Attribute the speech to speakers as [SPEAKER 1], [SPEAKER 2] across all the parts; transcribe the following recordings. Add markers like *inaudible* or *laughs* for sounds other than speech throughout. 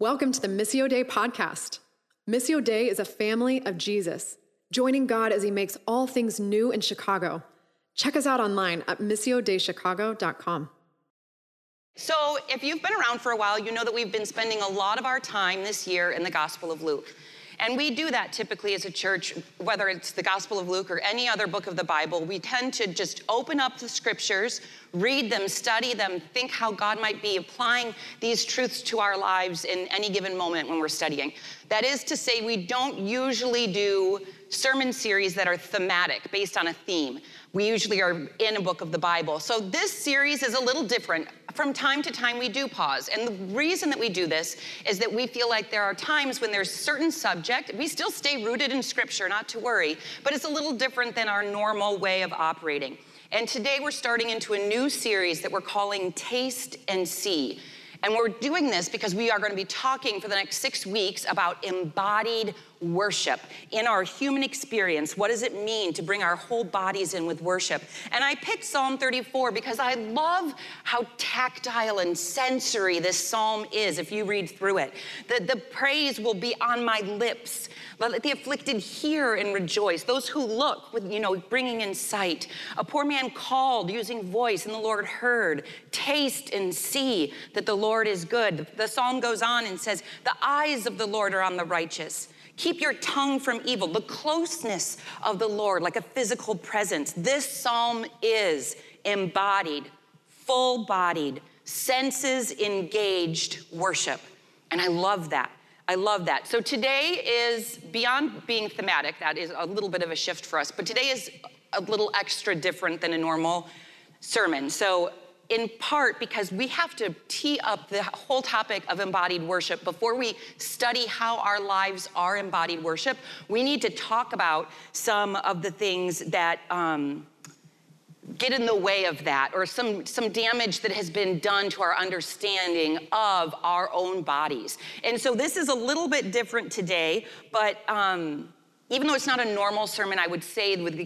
[SPEAKER 1] Welcome to the Missio Dei podcast. Missio Dei is a family of Jesus, joining God as he makes all things new in Chicago. Check us out online at missiodeichicago.com.
[SPEAKER 2] So, if you've been around for a while, you know that we've been spending a lot of our time this year in the Gospel of Luke. And we do that typically as a church, whether it's the Gospel of Luke or any other book of the Bible. We tend to just open up the scriptures, read them, study them, think how God might be applying these truths to our lives in any given moment when we're studying. That is to say, we don't usually do sermon series that are thematic, based on a theme. We usually are in a book of the Bible. So this series is a little different. From time to time, we do pause. And the reason that we do this is that we feel like there are times when there's certain subject, we still stay rooted in scripture, not to worry, but it's a little different than our normal way of operating. And today we're starting into a new series that we're calling Taste and See. And we're doing this because we are going to be talking for the next six weeks about embodied worship in our human experience. What does it mean to bring our whole bodies in with worship? And I picked Psalm 34 because I love how tactile and sensory this psalm is if you read through it. The, the praise will be on my lips. Let the afflicted hear and rejoice. Those who look with, you know, bringing in sight. A poor man called using voice, and the Lord heard. Taste and see that the Lord is good. The psalm goes on and says, The eyes of the Lord are on the righteous. Keep your tongue from evil. The closeness of the Lord, like a physical presence. This psalm is embodied, full bodied, senses engaged worship. And I love that. I love that. So today is beyond being thematic, that is a little bit of a shift for us, but today is a little extra different than a normal sermon. So, in part because we have to tee up the whole topic of embodied worship before we study how our lives are embodied worship, we need to talk about some of the things that. Um, get in the way of that or some, some damage that has been done to our understanding of our own bodies. And so this is a little bit different today, but um, even though it's not a normal sermon, I would say with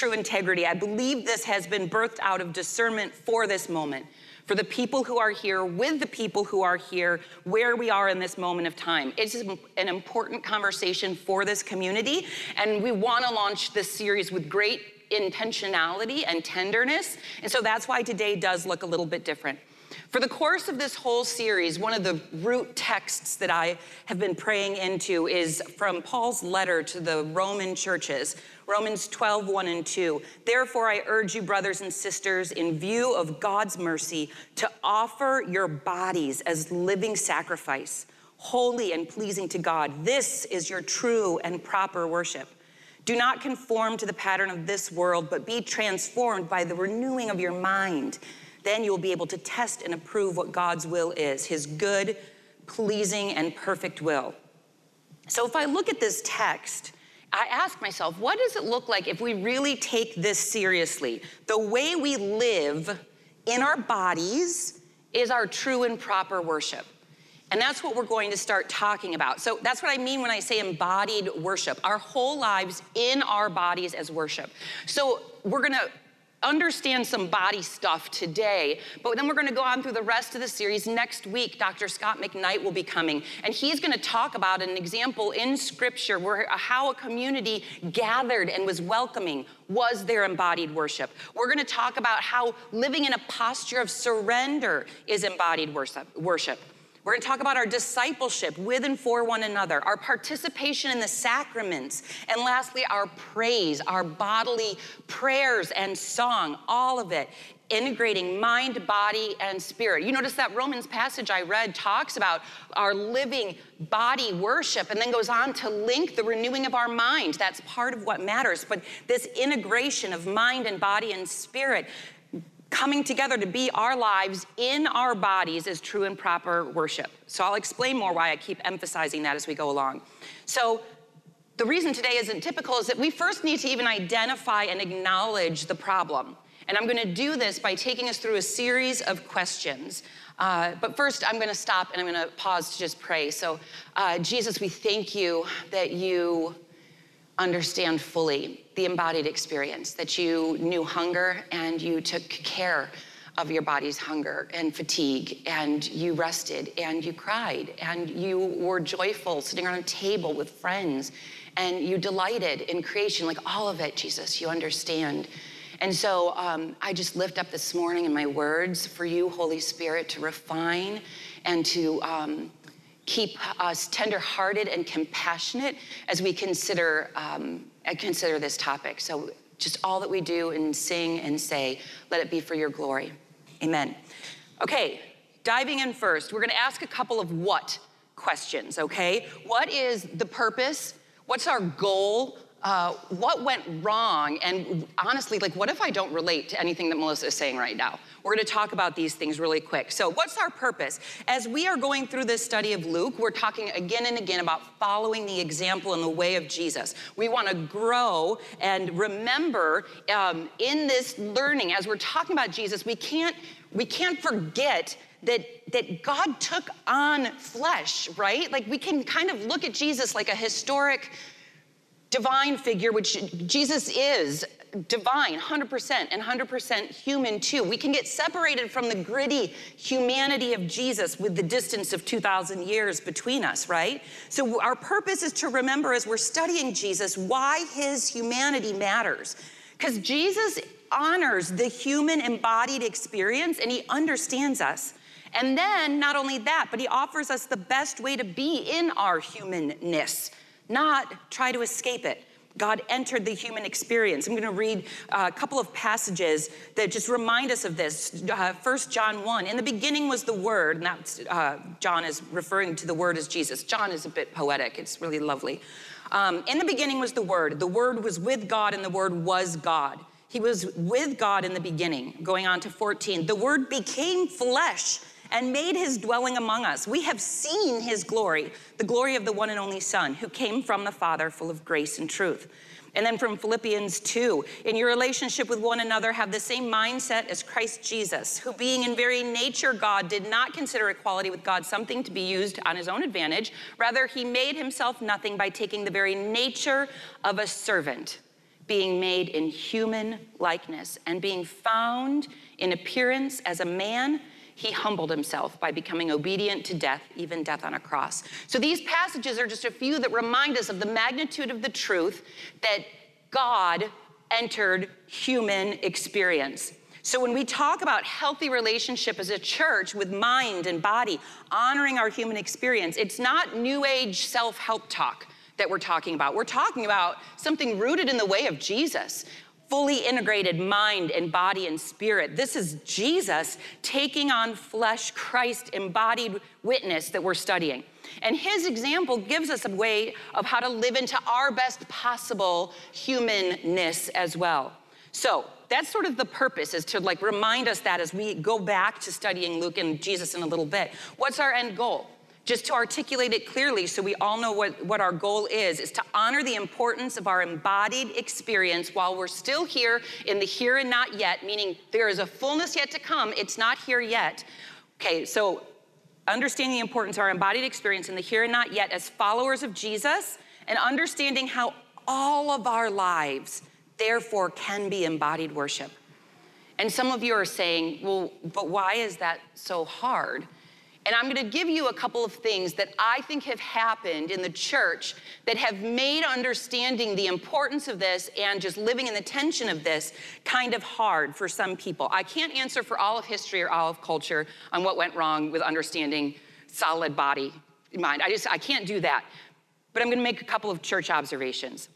[SPEAKER 2] true integrity, I believe this has been birthed out of discernment for this moment. For the people who are here, with the people who are here, where we are in this moment of time. It's an important conversation for this community, and we want to launch this series with great intentionality and tenderness. And so that's why today does look a little bit different. For the course of this whole series, one of the root texts that I have been praying into is from Paul's letter to the Roman churches, Romans 12, 1 and 2. Therefore, I urge you, brothers and sisters, in view of God's mercy, to offer your bodies as living sacrifice, holy and pleasing to God. This is your true and proper worship. Do not conform to the pattern of this world, but be transformed by the renewing of your mind. Then you will be able to test and approve what God's will is, his good, pleasing, and perfect will. So if I look at this text, I ask myself, what does it look like if we really take this seriously? The way we live in our bodies is our true and proper worship. And that's what we're going to start talking about. So that's what I mean when I say embodied worship. Our whole lives in our bodies as worship. So we're going to understand some body stuff today, but then we're to go on through the rest of the series. Next week, Dr. Scot McKnight will be coming, and he's to talk about an example in Scripture where how a community gathered and was welcoming was their embodied worship. We're to talk about how living in a posture of surrender is embodied worship. We're going to talk about our discipleship with and for one another, our participation in the sacraments, and lastly, our praise, our bodily prayers and song, all of it integrating mind, body, and spirit. You notice that Romans passage I read talks about our living body worship and then goes on to link the renewing of our mind. That's part of what matters. But this integration of mind and body and spirit coming together to be our lives in our bodies is true and proper worship. So I'll explain more why I keep emphasizing that as we go along. So the reason today isn't typical is that we first need to even identify and acknowledge the problem. And I'm going to do this by taking us through a series of questions. Uh, but first, I'm going to stop and I'm going to pause to just pray. So, uh, Jesus, we thank you that you understand fully the embodied experience, that you knew hunger and you took care of your body's hunger and fatigue, and you rested and you cried and you were joyful sitting around a table with friends and you delighted in creation, like all of it, Jesus, you understand. And so um, I just lift up this morning in my words for you, Holy Spirit, to refine and to um, keep us tenderhearted and compassionate as we consider um, consider this topic. So just all that we do and sing and say, let it be for your glory. Amen. Okay, diving in first, we're to ask a couple of what questions, okay? What is the purpose? What's our goal? Uh, what went wrong? And honestly, like, what if I don't relate to anything that Melissa is saying right now? We're going to talk about these things really quick. So, what's our purpose? As we are going through this study of Luke, we're talking again and again about following the example and the way of Jesus. We want to grow and remember um, in this learning, as we're talking about Jesus, we can't we can't forget that, that God took on flesh, right? Like we can kind of look at Jesus like a historic divine figure, which Jesus is divine, 100%, and 100% human too. We can get separated from the gritty humanity of Jesus with the distance of 2,000 years between us, right? So, our purpose is to remember as we're studying Jesus why his humanity matters. Because Jesus honors the human embodied experience and he understands us. And then, not only that, but he offers us the best way to be in our humanness, not try to escape it. God entered the human experience. I'm going to read a couple of passages that just remind us of this. Uh, First John 1. In the beginning was the Word, and that's uh, John is referring to the Word as Jesus. John is a bit poetic, it's really lovely. Um, in the beginning was the Word. The Word was with God, and the Word was God. He was with God in the beginning. Going on to 14. The Word became flesh and made his dwelling among us. We have seen his glory, the glory of the one and only Son, who came from the Father, full of grace and truth. And then from Philippians 2, in your relationship with one another, have the same mindset as Christ Jesus, who being in very nature God, did not consider equality with God something to be used on his own advantage. Rather, he made himself nothing by taking the very nature of a servant, being made in human likeness, and being found in appearance as a man he humbled himself by becoming obedient to death, even death on a cross. So these passages are just a few that remind us of the magnitude of the truth that God entered human experience. So when we talk about healthy relationship as a church with mind and body, honoring our human experience, it's not new age self-help talk that we're talking about. We're talking about something rooted in the way of Jesus fully integrated mind and body and spirit. This is Jesus taking on flesh, Christ embodied witness that we're studying. And his example gives us a way of how to live into our best possible humanness as well. So, that's sort of the purpose is to like remind us that as we go back to studying Luke and Jesus in a little bit. What's our end goal? Just to articulate it clearly so we all know what, what our goal is, is to honor the importance of our embodied experience while we're still here in the here and not yet, meaning there is a fullness yet to come, it's not here yet. Okay, so understanding the importance of our embodied experience in the here and not yet as followers of Jesus, and understanding how all of our lives, therefore, can be embodied worship. And some of you are saying, well, but why is that so hard? And I'm going to give you a couple of things that I think have happened in the church that have made understanding the importance of this and just living in the tension of this kind of hard for some people. I can't answer for all of history or all of culture on what went wrong with understanding solid body mind. I just I can't do that. But I'm going to make a couple of church observations.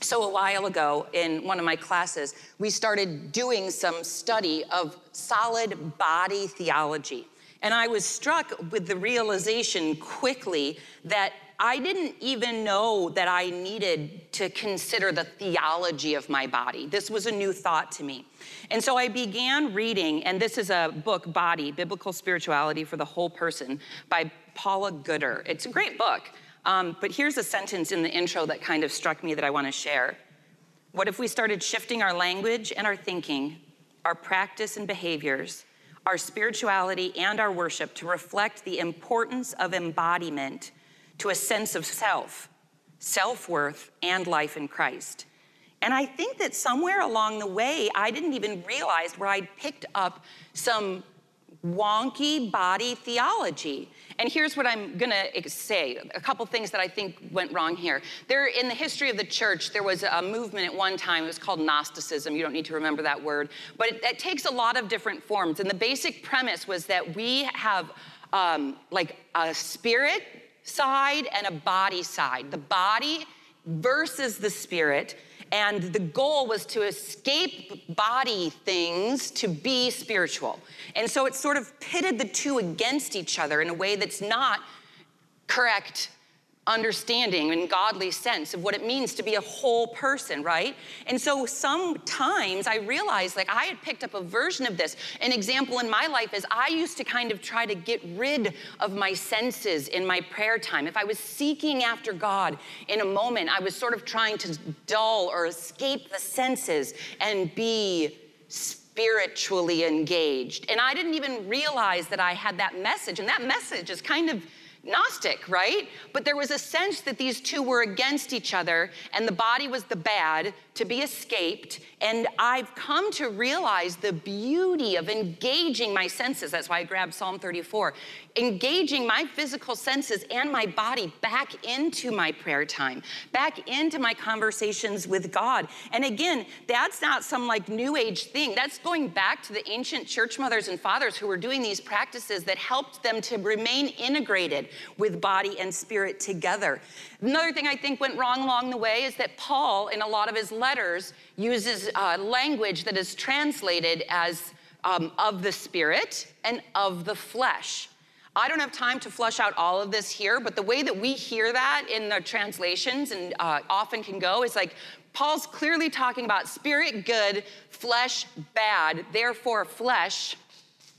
[SPEAKER 2] So, a while ago in one of my classes, we started doing some study of solid body theology. And I was struck with the realization quickly that I didn't even know that I needed to consider the theology of my body. This was a new thought to me. And so I began reading, and this is a book, Body Biblical Spirituality for the Whole Person by Paula Gooder. It's a great book. Um, but here's a sentence in the intro that kind of struck me that I want to share. What if we started shifting our language and our thinking, our practice and behaviors? Our spirituality and our worship to reflect the importance of embodiment to a sense of self, self worth, and life in Christ. And I think that somewhere along the way, I didn't even realize where I'd picked up some wonky body theology. And here's what I'm gonna say a couple things that I think went wrong here. There, in the history of the church, there was a movement at one time, it was called Gnosticism. You don't need to remember that word, but it, it takes a lot of different forms. And the basic premise was that we have um, like a spirit side and a body side. The body versus the spirit and the goal was to escape body things to be spiritual. And so it sort of pitted the two against each other in a way that's not correct understanding and godly sense of what it means to be a whole person, right? And so sometimes I realized like I had picked up a version of this. An example in my life is I used to kind of try to get rid of my senses in my prayer time. If I was seeking after God in a moment, I was sort of trying to dull or escape the senses and be spiritually engaged. And I didn't even realize that I had that message. And that message is kind of Gnostic, right? But there was a sense that these two were against each other, and the body was the bad to be escaped. And I've come to realize the beauty of engaging my senses. That's why I grabbed Psalm 34. Engaging my physical senses and my body back into my prayer time, back into my conversations with God. And again, that's not some like new age thing. That's going back to the ancient church mothers and fathers who were doing these practices that helped them to remain integrated with body and spirit together. Another thing I think went wrong along the way is that Paul, in a lot of his letters, uses uh, language that is translated as um, of the spirit and of the flesh. I don't have time to flush out all of this here, but the way that we hear that in the translations and uh, often can go is like Paul's clearly talking about spirit good, flesh bad, therefore, flesh,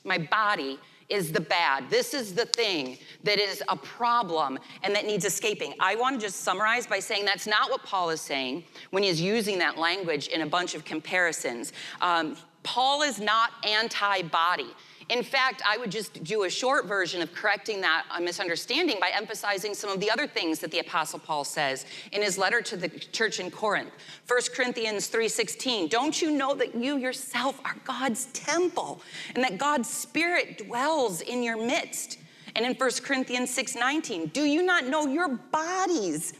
[SPEAKER 2] my body, is the bad. This is the thing that is a problem and that needs escaping. I want to just summarize by saying that's not what Paul is saying when he's using that language in a bunch of comparisons. Um, Paul is not anti body. In fact, I would just do a short version of correcting that uh, misunderstanding by emphasizing some of the other things that the apostle Paul says in his letter to the church in Corinth. 1 Corinthians 3:16, "Don't you know that you yourself are God's temple and that God's spirit dwells in your midst?" And in 1 Corinthians 6:19, "Do you not know your bodies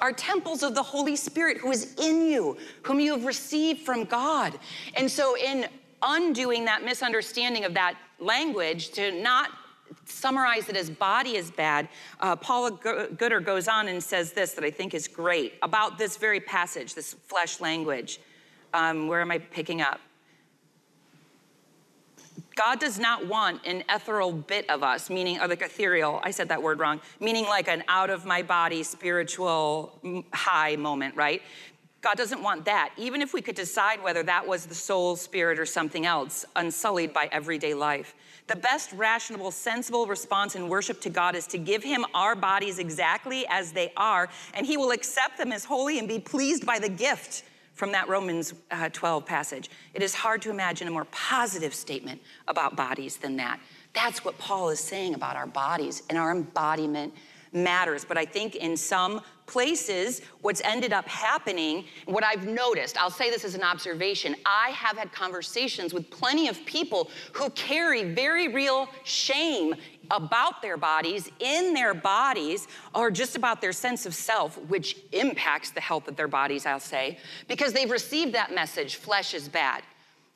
[SPEAKER 2] are temples of the Holy Spirit who is in you, whom you have received from God. And so, in undoing that misunderstanding of that language to not summarize it as body is bad, uh, Paula Gooder goes on and says this that I think is great about this very passage, this flesh language. Um, where am I picking up? God does not want an ethereal bit of us, meaning, like ethereal, I said that word wrong, meaning like an out of my body spiritual high moment, right? God doesn't want that, even if we could decide whether that was the soul, spirit, or something else, unsullied by everyday life. The best rational, sensible response in worship to God is to give Him our bodies exactly as they are, and He will accept them as holy and be pleased by the gift from that Romans uh, 12 passage. It is hard to imagine a more positive statement about bodies than that. That's what Paul is saying about our bodies and our embodiment matters. But I think in some places, what's ended up happening, what I've noticed, I'll say this as an observation, I have had conversations with plenty of people who carry very real shame about their bodies, in their bodies, or just about their sense of self, which impacts the health of their bodies, I'll say, because they've received that message flesh is bad.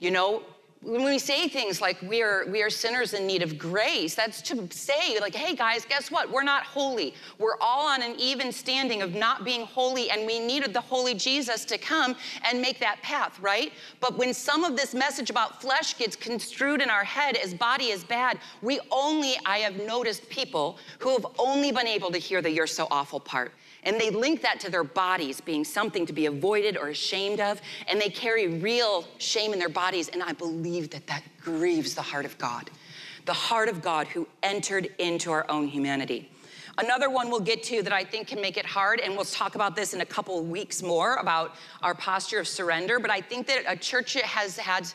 [SPEAKER 2] You know, when we say things like we are we are sinners in need of grace that's to say like hey guys guess what? We're not holy. We're all on an even standing of not being holy and we needed the holy jesus to come and make that path right? But when some of this message about flesh gets construed in our head as body is bad we only i have noticed people who have only been able to hear the you're so awful part and they link that to their bodies being something to be avoided or ashamed of. And they carry real shame in their bodies. And I believe that that grieves the heart of God, the heart of God who entered into our own humanity. Another one we'll get to that I think can make it hard, and we'll talk about this in a couple weeks more about our posture of surrender. But I think that a church has had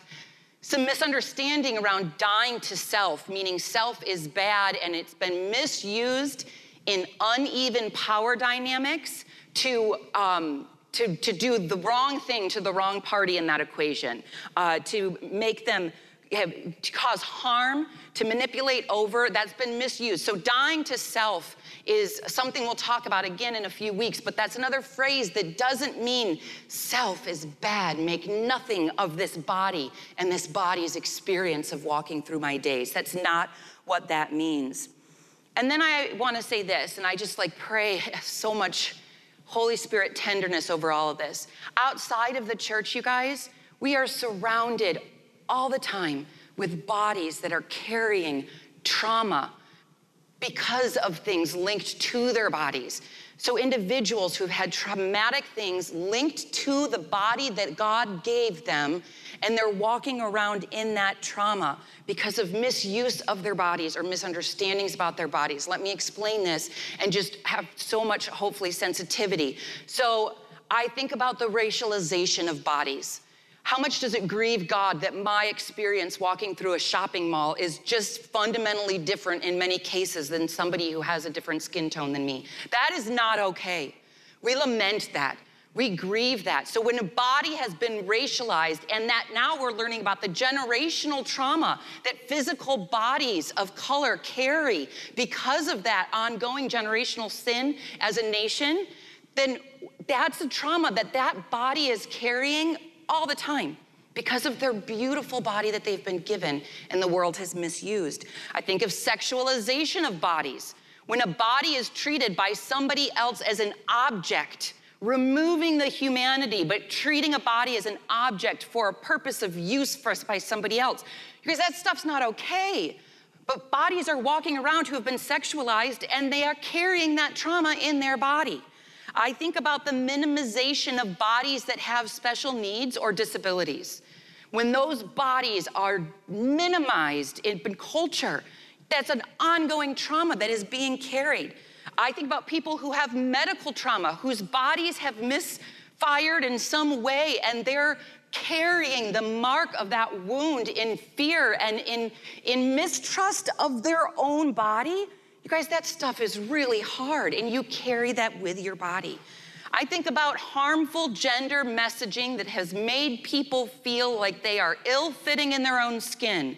[SPEAKER 2] some misunderstanding around dying to self, meaning self is bad and it's been misused in uneven power dynamics to um, to, to do the wrong thing to the wrong party in that equation, uh, to make them have, to cause harm, to manipulate over, that's been misused. So dying to self is something we'll talk about again in a few weeks, but that's another phrase that doesn't mean self is bad. Make nothing of this body and this body's experience of walking through my days. That's not what that means. And then I want to say this, and I just like pray *laughs* so much Holy Spirit tenderness over all of this. Outside of the church, you guys, we are surrounded all the time with bodies that are carrying trauma because of things linked to their bodies. So, individuals who've had traumatic things linked to the body that God gave them, and they're walking around in that trauma because of misuse of their bodies or misunderstandings about their bodies. Let me explain this and just have so much, hopefully, sensitivity. So, I think about the racialization of bodies. How much does it grieve God that my experience walking through a shopping mall is just fundamentally different in many cases than somebody who has a different skin tone than me? That is not okay. We lament that. We grieve that. So when a body has been racialized, and that now we're learning about the generational trauma that physical bodies of color carry because of that ongoing generational sin as a nation, then that's the trauma that that body is carrying all the time because of their beautiful body that they've been given and the world has misused. I think of sexualization of bodies. When a body is treated by somebody else as an object, removing the humanity, but treating a body as an object for a purpose of use for, us by somebody else. Because that stuff's not okay. But bodies are walking around who have been sexualized and they are carrying that trauma in their body. I think about the minimization of bodies that have special needs or disabilities. When those bodies are minimized in culture, that's an ongoing trauma that is being carried. I think about people who have medical trauma, whose bodies have misfired in some way, and they're carrying the mark of that wound in fear and in, in mistrust of their own body. You guys, that stuff is really hard, and you carry that with your body. I think about harmful gender messaging that has made people feel like they are ill fitting in their own skin.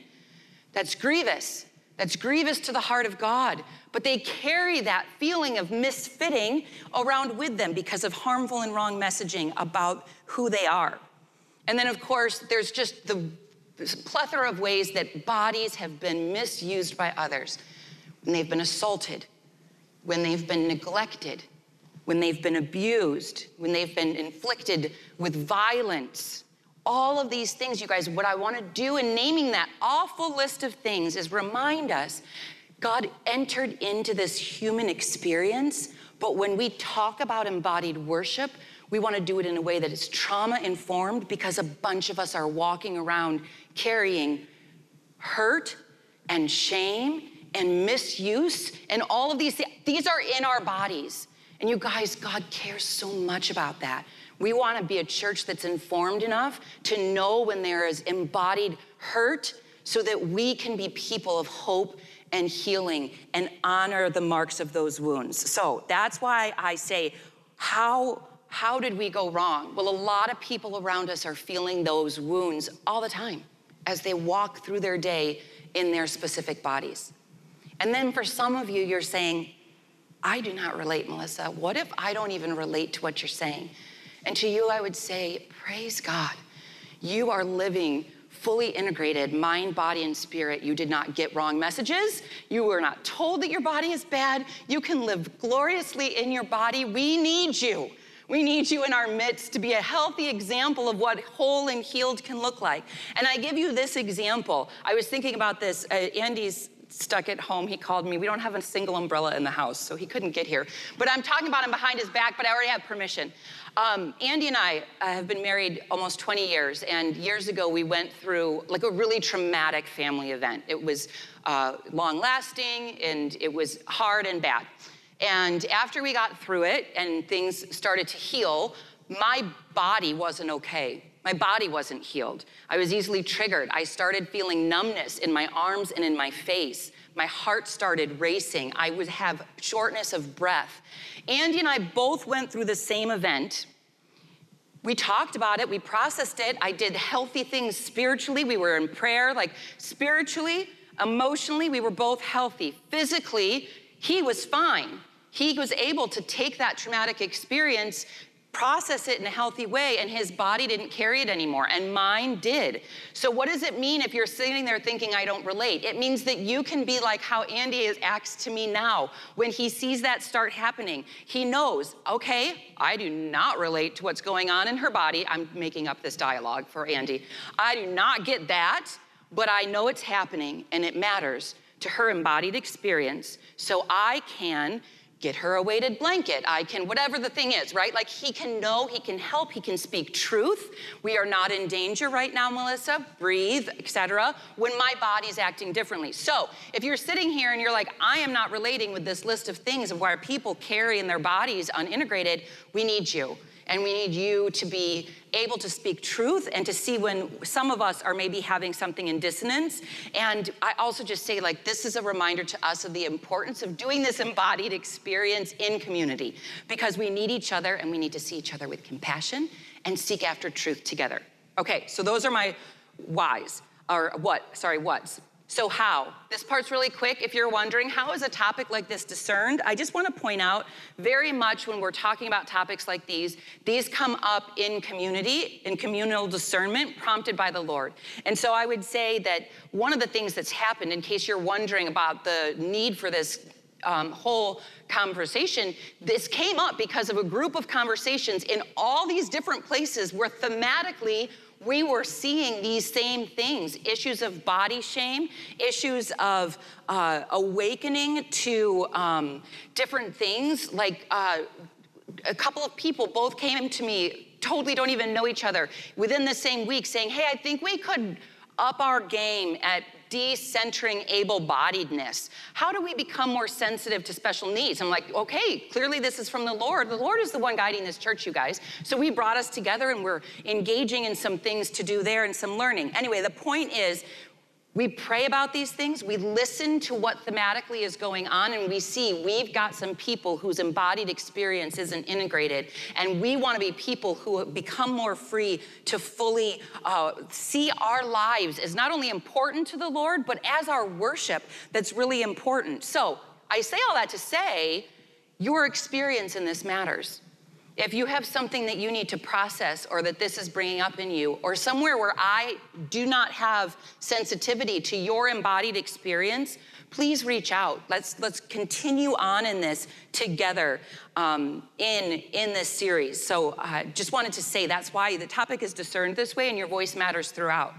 [SPEAKER 2] That's grievous. That's grievous to the heart of God. But they carry that feeling of misfitting around with them because of harmful and wrong messaging about who they are. And then, of course, there's just the plethora of ways that bodies have been misused by others when they've been assaulted, when they've been neglected, when they've been abused, when they've been inflicted with violence. All of these things, you guys, what I want to do in naming that awful list of things is remind us God entered into this human experience, but when we talk about embodied worship, we want to do it in a way that is trauma informed because a bunch of us are walking around carrying hurt and shame and misuse and all of these. These are in our bodies. And you guys, God cares so much about that. We want to be a church that's informed enough to know when there is embodied hurt so that we can be people of hope and healing and honor the marks of those wounds. So that's why I say, how, how did we go wrong? Well, a lot of people around us are feeling those wounds all the time as they walk through their day in their specific bodies. And then for some of you, you're saying, I do not relate, Melissa. What if I don't even relate to what you're saying? And to you, I would say, Praise God. You are living fully integrated mind, body, and spirit. You did not get wrong messages. You were not told that your body is bad. You can live gloriously in your body. We need you. We need you in our midst to be a healthy example of what whole and healed can look like. And I give you this example. I was thinking about this. Uh, Andy's stuck at home. He called me. We don't have a single umbrella in the house, so he couldn't get here. But I'm talking about him behind his back, but I already have permission. Um, Andy and I uh, have been married almost 20 years, and years ago we went through like a really traumatic family event. It was uh, long lasting, and it was hard and bad. And after we got through it and things started to heal, my body wasn't okay. My body wasn't healed. I was easily triggered. I started feeling numbness in my arms and in my face. My heart started racing. I would have shortness of breath. Andy and I both went through the same event, we talked about it, we processed it. I did healthy things spiritually. We were in prayer, like spiritually, emotionally, we were both healthy. Physically, he was fine. He was able to take that traumatic experience process it in a healthy way and his body didn't carry it anymore and mine did. So what does it mean if you're sitting there thinking I don't relate? It means that you can be like how Andy acts to me now. When he sees that start happening, he knows, okay, I do not relate to what's going on in her body. I'm making up this dialogue for Andy. I do not get that, but I know it's happening and it matters to her embodied experience so I can get her a weighted blanket. I can, whatever the thing is, right? Like he can know, he can help, he can speak truth. We are not in danger right now, Melissa. Breathe, etc. When my body's acting differently. So if you're sitting here and you're like, I am not relating with this list of things of where people carry in their bodies unintegrated, we need you. And we need you to be able to speak truth and to see when some of us are maybe having something in dissonance. And I also just say, like, this is a reminder to us of the importance of doing this embodied experience in community because we need each other and we need to see each other with compassion and seek after truth together. Okay, so those are my whys, or what, sorry, what's. So, how? This part's really quick. If you're wondering, how is a topic like this discerned? I just want to point out very much when we're talking about topics like these, these come up in community, in communal discernment prompted by the Lord. And so, I would say that one of the things that's happened, in case you're wondering about the need for this um, whole conversation, this came up because of a group of conversations in all these different places where thematically we were seeing these same things issues of body shame, issues of uh, awakening to um, different things. Like uh, a couple of people both came to me, totally don't even know each other, within the same week saying, Hey, I think we could up our game at decentering able-bodiedness. How do we become more sensitive to special needs? I'm like, okay, clearly this is from the Lord. The Lord is the one guiding this church, you guys. So we brought us together and we're engaging in some things to do there and some learning. Anyway, the point is we pray about these things, we listen to what thematically is going on, and we see we've got some people whose embodied experience isn't integrated. And we want to be people who become more free to fully uh, see our lives as not only important to the Lord, but as our worship that's really important. So I say all that to say, your experience in this matters. If you have something that you need to process or that this is bringing up in you, or somewhere where I do not have sensitivity to your embodied experience, please reach out. Let's, let's continue on in this together um, in, in this series. So I uh, just wanted to say that's why the topic is discerned this way and your voice matters throughout.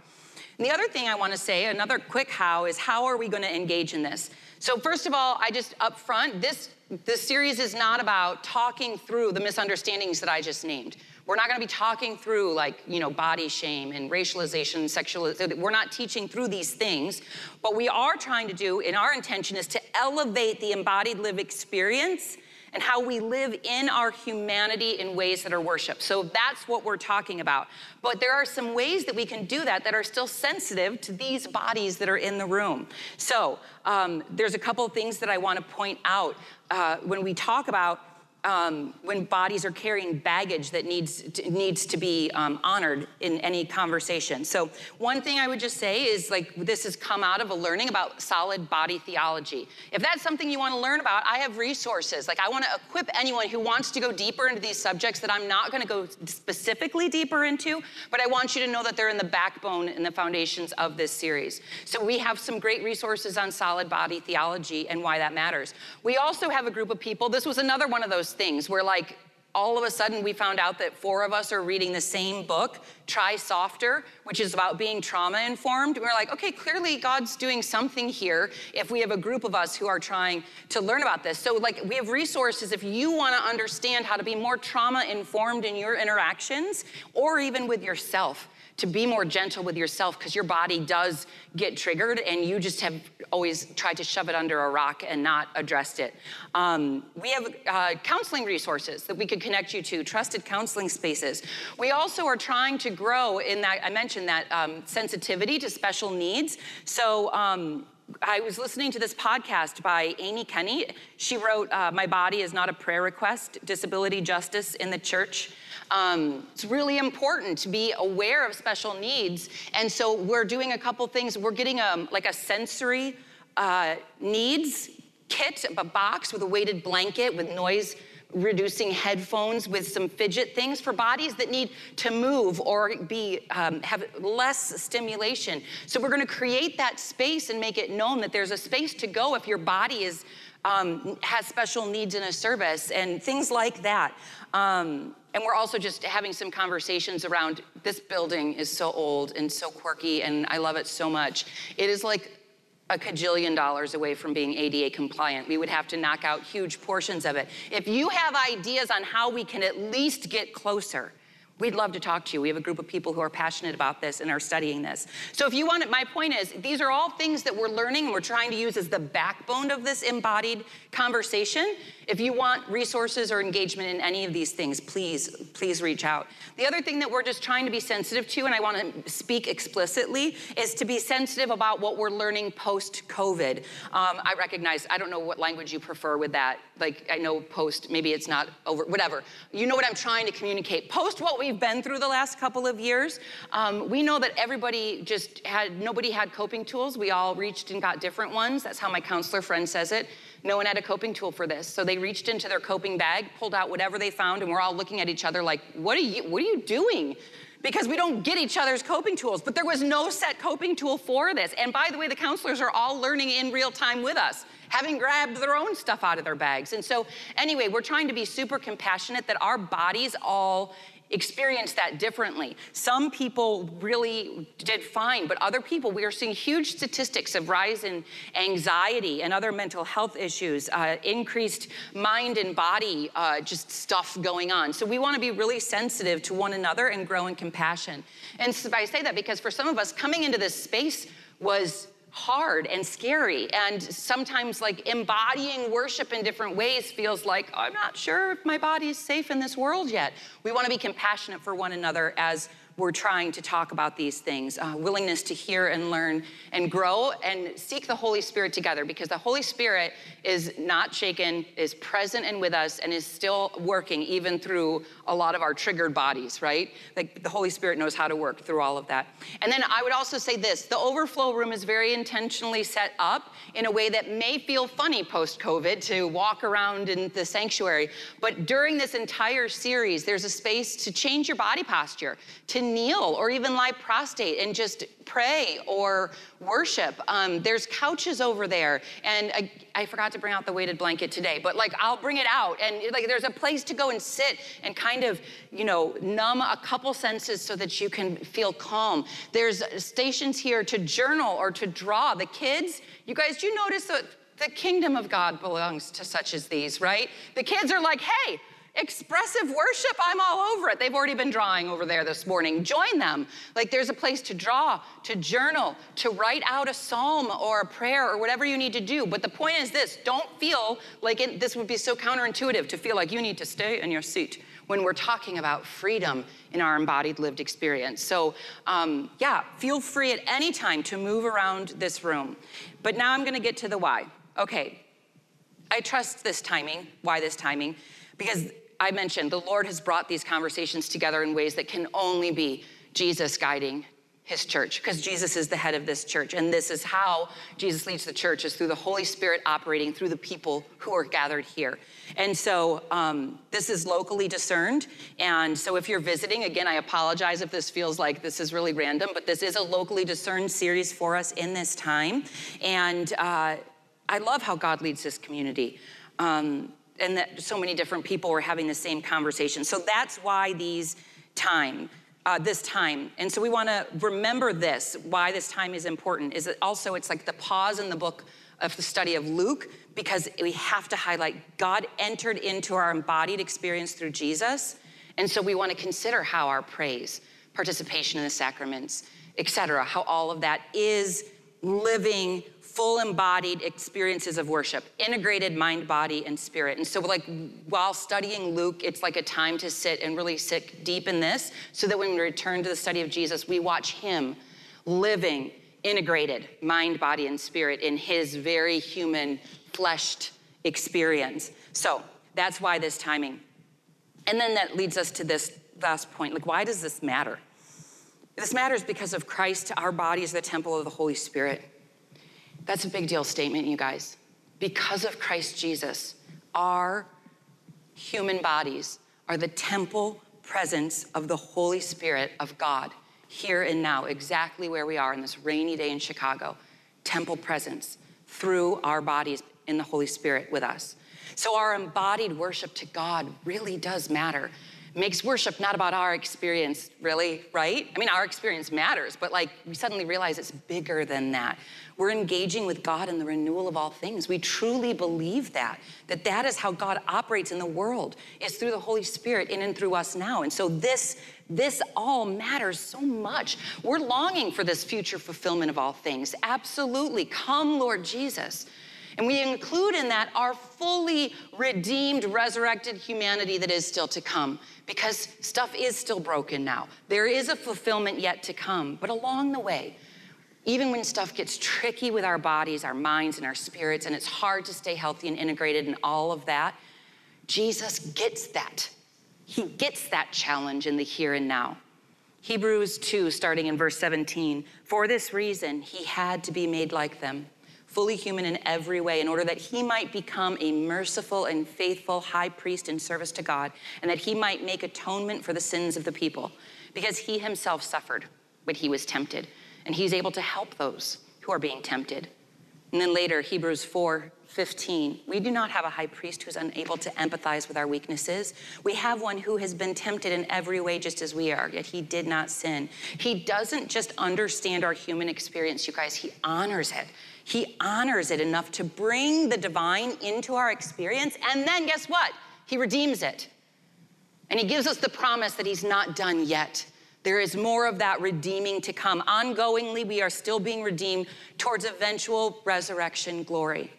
[SPEAKER 2] And the other thing I want to say, another quick how, is how are we going to engage in this? So first of all, I just up front, this this series is not about talking through the misunderstandings that I just named. We're not going to be talking through like, you know, body shame and racialization, sexual. We're not teaching through these things. What we are trying to do, and our intention is to elevate the embodied live experience and how we live in our humanity in ways that are worship. So that's what we're talking about. But there are some ways that we can do that that are still sensitive to these bodies that are in the room. So um, there's a couple of things that I want to point out uh, when we talk about um, when bodies are carrying baggage that needs to, needs to be um, honored in any conversation. So one thing I would just say is like this has come out of a learning about solid body theology. If that's something you want to learn about, I have resources. Like I want to equip anyone who wants to go deeper into these subjects that I'm not going to go specifically deeper into, but I want you to know that they're in the backbone and the foundations of this series. So we have some great resources on solid body theology and why that matters. We also have a group of people. This was another one of those things where like all of a sudden we found out that four of us are reading the same book, Try Softer, which is about being trauma informed. we're like, okay, clearly God's doing something here if we have a group of us who are trying to learn about this. So, like, we have resources if you want to understand how to be more trauma informed in your interactions or even with yourself to be more gentle with yourself because your body does get triggered and you just have always tried to shove it under a rock and not addressed it. Um, we have uh, counseling resources that we could connect you to, trusted counseling spaces. We also are trying to grow in that, I mentioned that um, sensitivity to special needs. So, um, I was listening to this podcast by Amy Kenny. She wrote, uh, My Body is Not a Prayer Request Disability Justice in the Church. Um, it's really important to be aware of special needs. And so we're doing a couple things. We're getting a, um, like a sensory uh, needs kit, a box with a weighted blanket with noise reducing headphones with some fidget things for bodies that need to move or be um, have less stimulation. So we're going to create that space and make it known that there's a space to go if your body is um, has special needs in a service and things like that. Um, and we're also just having some conversations around this building is so old and so quirky, and I love it so much. It is like a cajillion dollars away from being ADA compliant. We would have to knock out huge portions of it. If you have ideas on how we can at least get closer, We'd love to talk to you. We have a group of people who are passionate about this and are studying this. So, if you want it, my point is these are all things that we're learning and we're trying to use as the backbone of this embodied conversation. If you want resources or engagement in any of these things, please, please reach out. The other thing that we're just trying to be sensitive to, and I want to speak explicitly, is to be sensitive about what we're learning post COVID. Um, I recognize, I don't know what language you prefer with that. Like, I know post, maybe it's not over, whatever. You know what I'm trying to communicate. Post what we've been through the last couple of years, um, we know that everybody just had, nobody had coping tools. We all reached and got different ones. That's how my counselor friend says it. No one had a coping tool for this. So they reached into their coping bag, pulled out whatever they found, and we're all looking at each other like, what are you, what are you doing? Because we don't get each other's coping tools. But there was no set coping tool for this. And by the way, the counselors are all learning in real time with us, having grabbed their own stuff out of their bags. And so, anyway, we're trying to be super compassionate that our bodies all experience that differently. Some people really did fine, but other people, we are seeing huge statistics of rise in anxiety and other mental health issues, uh, increased mind and body, uh, just stuff going on. So we want to be really sensitive to one another and grow in compassion. And so I say that because for some of us, coming into this space was hard and scary. And sometimes, like embodying worship in different ways feels like, I'm not sure if my body is safe in this world yet. We want to be compassionate for one another as we're trying to talk about these things uh, willingness to hear and learn and grow and seek the Holy Spirit together because the Holy Spirit is not shaken, is present and with us, and is still working even through a lot of our triggered bodies, right? Like the Holy Spirit knows how to work through all of that. And then I would also say this the overflow room is very intentionally set up in a way that may feel funny post COVID to walk around in the sanctuary. But during this entire series, there's a space to change your body posture, to kneel or even lie prostrate and just pray or worship. Um, there's couches over there. And I, I, forgot to bring out the weighted blanket today, but like I'll bring it out. And like there's a place to go and sit and kind of, you know, numb a couple senses so that you can feel calm. There's stations here to journal or to draw. The kids, you guys, do you notice that the kingdom of God belongs to such as these, right? The kids are like, hey, Expressive worship, I'm all over it. They've already been drawing over there this morning. Join them. Like there's a place to draw, to journal, to write out a psalm or a prayer or whatever you need to do. But the point is this don't feel like it, this would be so counterintuitive to feel like you need to stay in your seat when we're talking about freedom in our embodied lived experience. So, um, yeah, feel free at any time to move around this room. But now I'm to get to the why. Okay, I trust this timing. Why this timing? Because I mentioned, the Lord has brought these conversations together in ways that can only be Jesus guiding his church because Jesus is the head of this church. And this is how Jesus leads the church is through the Holy Spirit operating through the people who are gathered here. And so um, this is locally discerned. And so if you're visiting, again, I apologize if this feels like this is really random, but this is a locally discerned series for us in this time. And uh, I love how God leads this community. Um, and that so many different people were having the same conversation. So that's why these time, uh, this time. And so we want to remember this, why this time is important, is that also it's like the pause in the book of the study of Luke, because we have to highlight God entered into our embodied experience through Jesus. And so we want to consider how our praise, participation in the sacraments, etc., how all of that is living full embodied experiences of worship, integrated mind, body, and spirit. And so, like, while studying Luke, it's like a time to sit and really sit deep in this so that when we return to the study of Jesus, we watch him living integrated mind, body, and spirit in his very human, fleshed experience. So that's why this timing. And then that leads us to this last point. Like, why does this matter? This matters because of Christ, our body is the temple of the Holy Spirit. That's a big deal statement, you guys. Because of Christ Jesus, our human bodies are the temple presence of the Holy Spirit of God here and now, exactly where we are in this rainy day in Chicago. Temple presence through our bodies in the Holy Spirit with us. So, our embodied worship to God really does matter makes worship not about our experience, really, right? I mean, our experience matters, but like we suddenly realize it's bigger than that. We're engaging with God in the renewal of all things. We truly believe that, that that is how God operates in the world, is through the Holy Spirit in and through us now. And so this, this all matters so much. We're longing for this future fulfillment of all things. Absolutely. Come, Lord Jesus. And we include in that our fully redeemed, resurrected humanity that is still to come because stuff is still broken now. There is a fulfillment yet to come. But along the way, even when stuff gets tricky with our bodies, our minds, and our spirits, and it's hard to stay healthy and integrated and all of that, Jesus gets that. He gets that challenge in the here and now. Hebrews 2, starting in verse 17. For this reason, he had to be made like them fully human in every way, in order that he might become a merciful and faithful high priest in service to God, and that he might make atonement for the sins of the people, because he himself suffered when he was tempted, and he's able to help those who are being tempted. And then later, Hebrews 4 15, we do not have a high priest who's unable to empathize with our weaknesses. We have one who has been tempted in every way just as we are, yet he did not sin. He doesn't just understand our human experience, you guys, he honors it. He honors it enough to bring the divine into our experience. And then guess what? He redeems it. And he gives us the promise that he's not done yet. There is more of that redeeming to come. Ongoingly, we are still being redeemed towards eventual resurrection glory.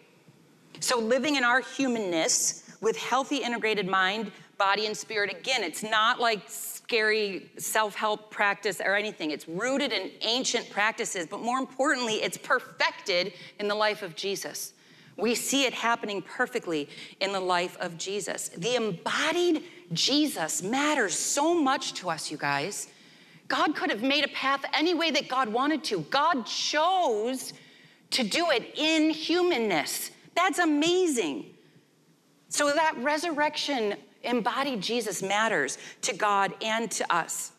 [SPEAKER 2] So, living in our humanness with healthy, integrated mind, body, and spirit, again, it's not like scary self help practice or anything. It's rooted in ancient practices, but more importantly, it's perfected in the life of Jesus. We see it happening perfectly in the life of Jesus. The embodied Jesus matters so much to us, you guys. God could have made a path any way that God wanted to. God chose to do it in humanness. That's amazing. So that resurrection embodied Jesus matters to God and to us.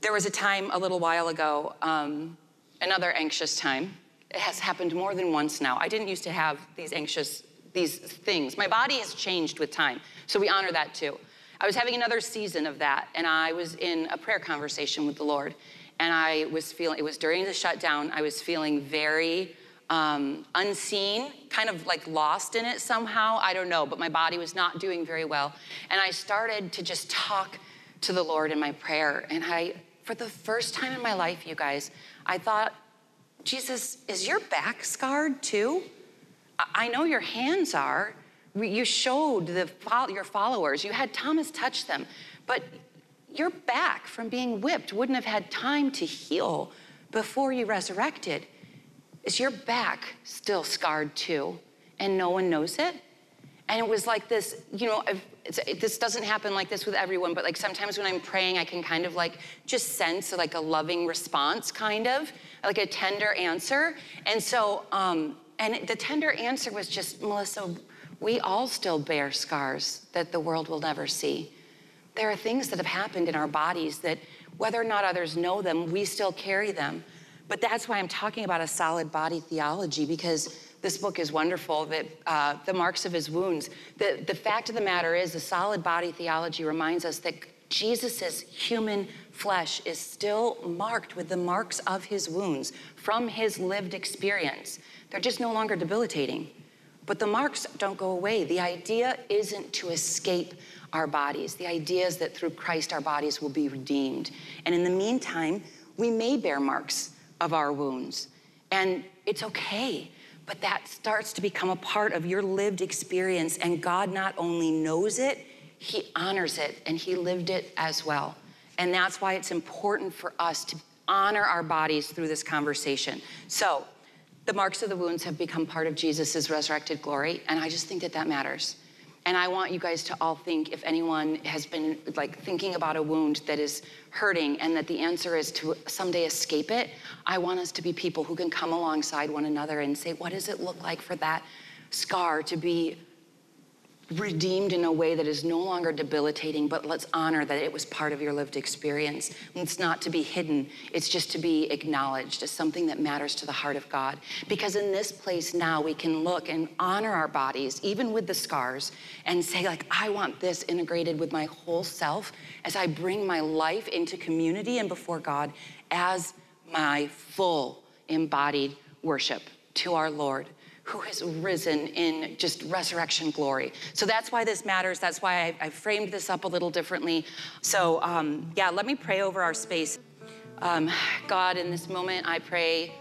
[SPEAKER 2] There was a time a little while ago, um, another anxious time. It has happened more than once now. I didn't used to have these anxious these things. My body has changed with time, so we honor that too. I was having another season of that, and I was in a prayer conversation with the Lord, and I was feeling. It was during the shutdown. I was feeling very um, unseen, kind of like lost in it somehow. I don't know, but my body was not doing very well. And I started to just talk to the Lord in my prayer. And I, for the first time in my life, you guys, I thought, Jesus, is your back scarred too? I know your hands are. You showed the, your followers, you had Thomas touch them, but your back from being whipped wouldn't have had time to heal before you resurrected. Is your back still scarred too? And no one knows it? And it was like this, you know, it, this doesn't happen like this with everyone, but like sometimes when I'm praying, I can kind of like just sense like a loving response, kind of like a tender answer. And so, um, and the tender answer was just, Melissa, we all still bear scars that the world will never see. There are things that have happened in our bodies that, whether or not others know them, we still carry them. But that's why I'm talking about a solid body theology because this book is wonderful that uh, the marks of his wounds. The, the fact of the matter is, the solid body theology reminds us that Jesus' human flesh is still marked with the marks of his wounds from his lived experience. They're just no longer debilitating. But the marks don't go away. The idea isn't to escape our bodies. The idea is that through Christ, our bodies will be redeemed. And in the meantime, we may bear marks of our wounds. And it's okay, but that starts to become a part of your lived experience. And God not only knows it, He honors it, and He lived it as well. And that's why it's important for us to honor our bodies through this conversation. So, the marks of the wounds have become part of Jesus' resurrected glory, and I just think that that matters. And I want you guys to all think if anyone has been like thinking about a wound that is hurting and that the answer is to someday escape it, I want us to be people who can come alongside one another and say, what does it look like for that scar to be redeemed in a way that is no longer debilitating, but let's honor that it was part of your lived experience. And It's not to be hidden, it's just to be acknowledged as something that matters to the heart of God. Because in this place now, we can look and honor our bodies, even with the scars, and say, like, I want this integrated with my whole self as I bring my life into community and before God as my full embodied worship to our Lord who has risen in just resurrection glory. So that's why this matters. That's why I, I framed this up a little differently. So, um, yeah, let me pray over our space. Um, God, in this moment, I pray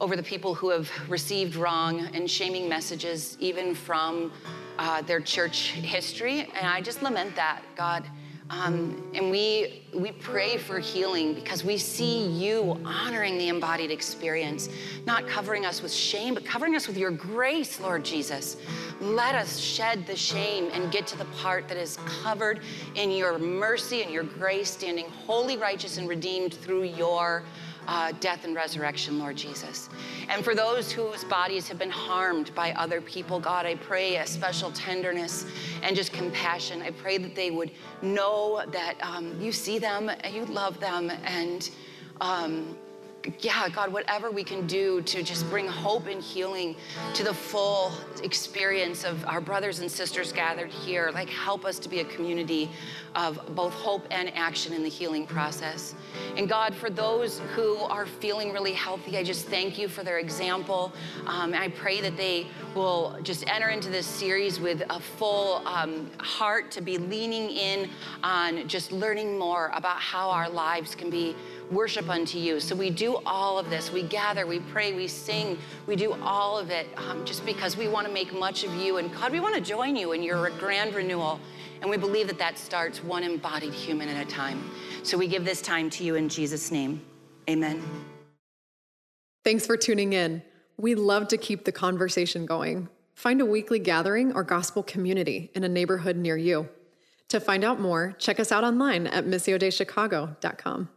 [SPEAKER 2] over the people who have received wrong and shaming messages, even from uh, their church history. And I just lament that, God. Um, and we we pray for healing because we see you honoring the embodied experience, not covering us with shame, but covering us with your grace, Lord Jesus. Let us shed the shame and get to the part that is covered in your mercy and your grace, standing holy, righteous, and redeemed through your uh, death and resurrection, Lord Jesus. And for those whose bodies have been harmed by other people, God, I pray a special tenderness and just compassion. I pray that they would know that um, you see them and you love them and um, yeah, God, whatever we can do to just bring hope and healing to the full experience of our brothers and sisters gathered here, like help us to be a community of both hope and action in the healing process. And God, for those who are feeling really healthy, I just thank you for their example. Um, I pray that they will just enter into this series with a full um, heart to be leaning in on just learning more about how our lives can be worship unto you. So we do all of this. We gather, we pray, we sing, we do all of it um, just because we want to make much of you. And God, we want to join you in your grand renewal. And we believe that that starts one embodied human at a time. So we give this time to you in Jesus' name. Amen.
[SPEAKER 1] Thanks for tuning in. We love to keep the conversation going. Find a weekly gathering or gospel community in a neighborhood near you. To find out more, check us out online at missiodeichicago.com.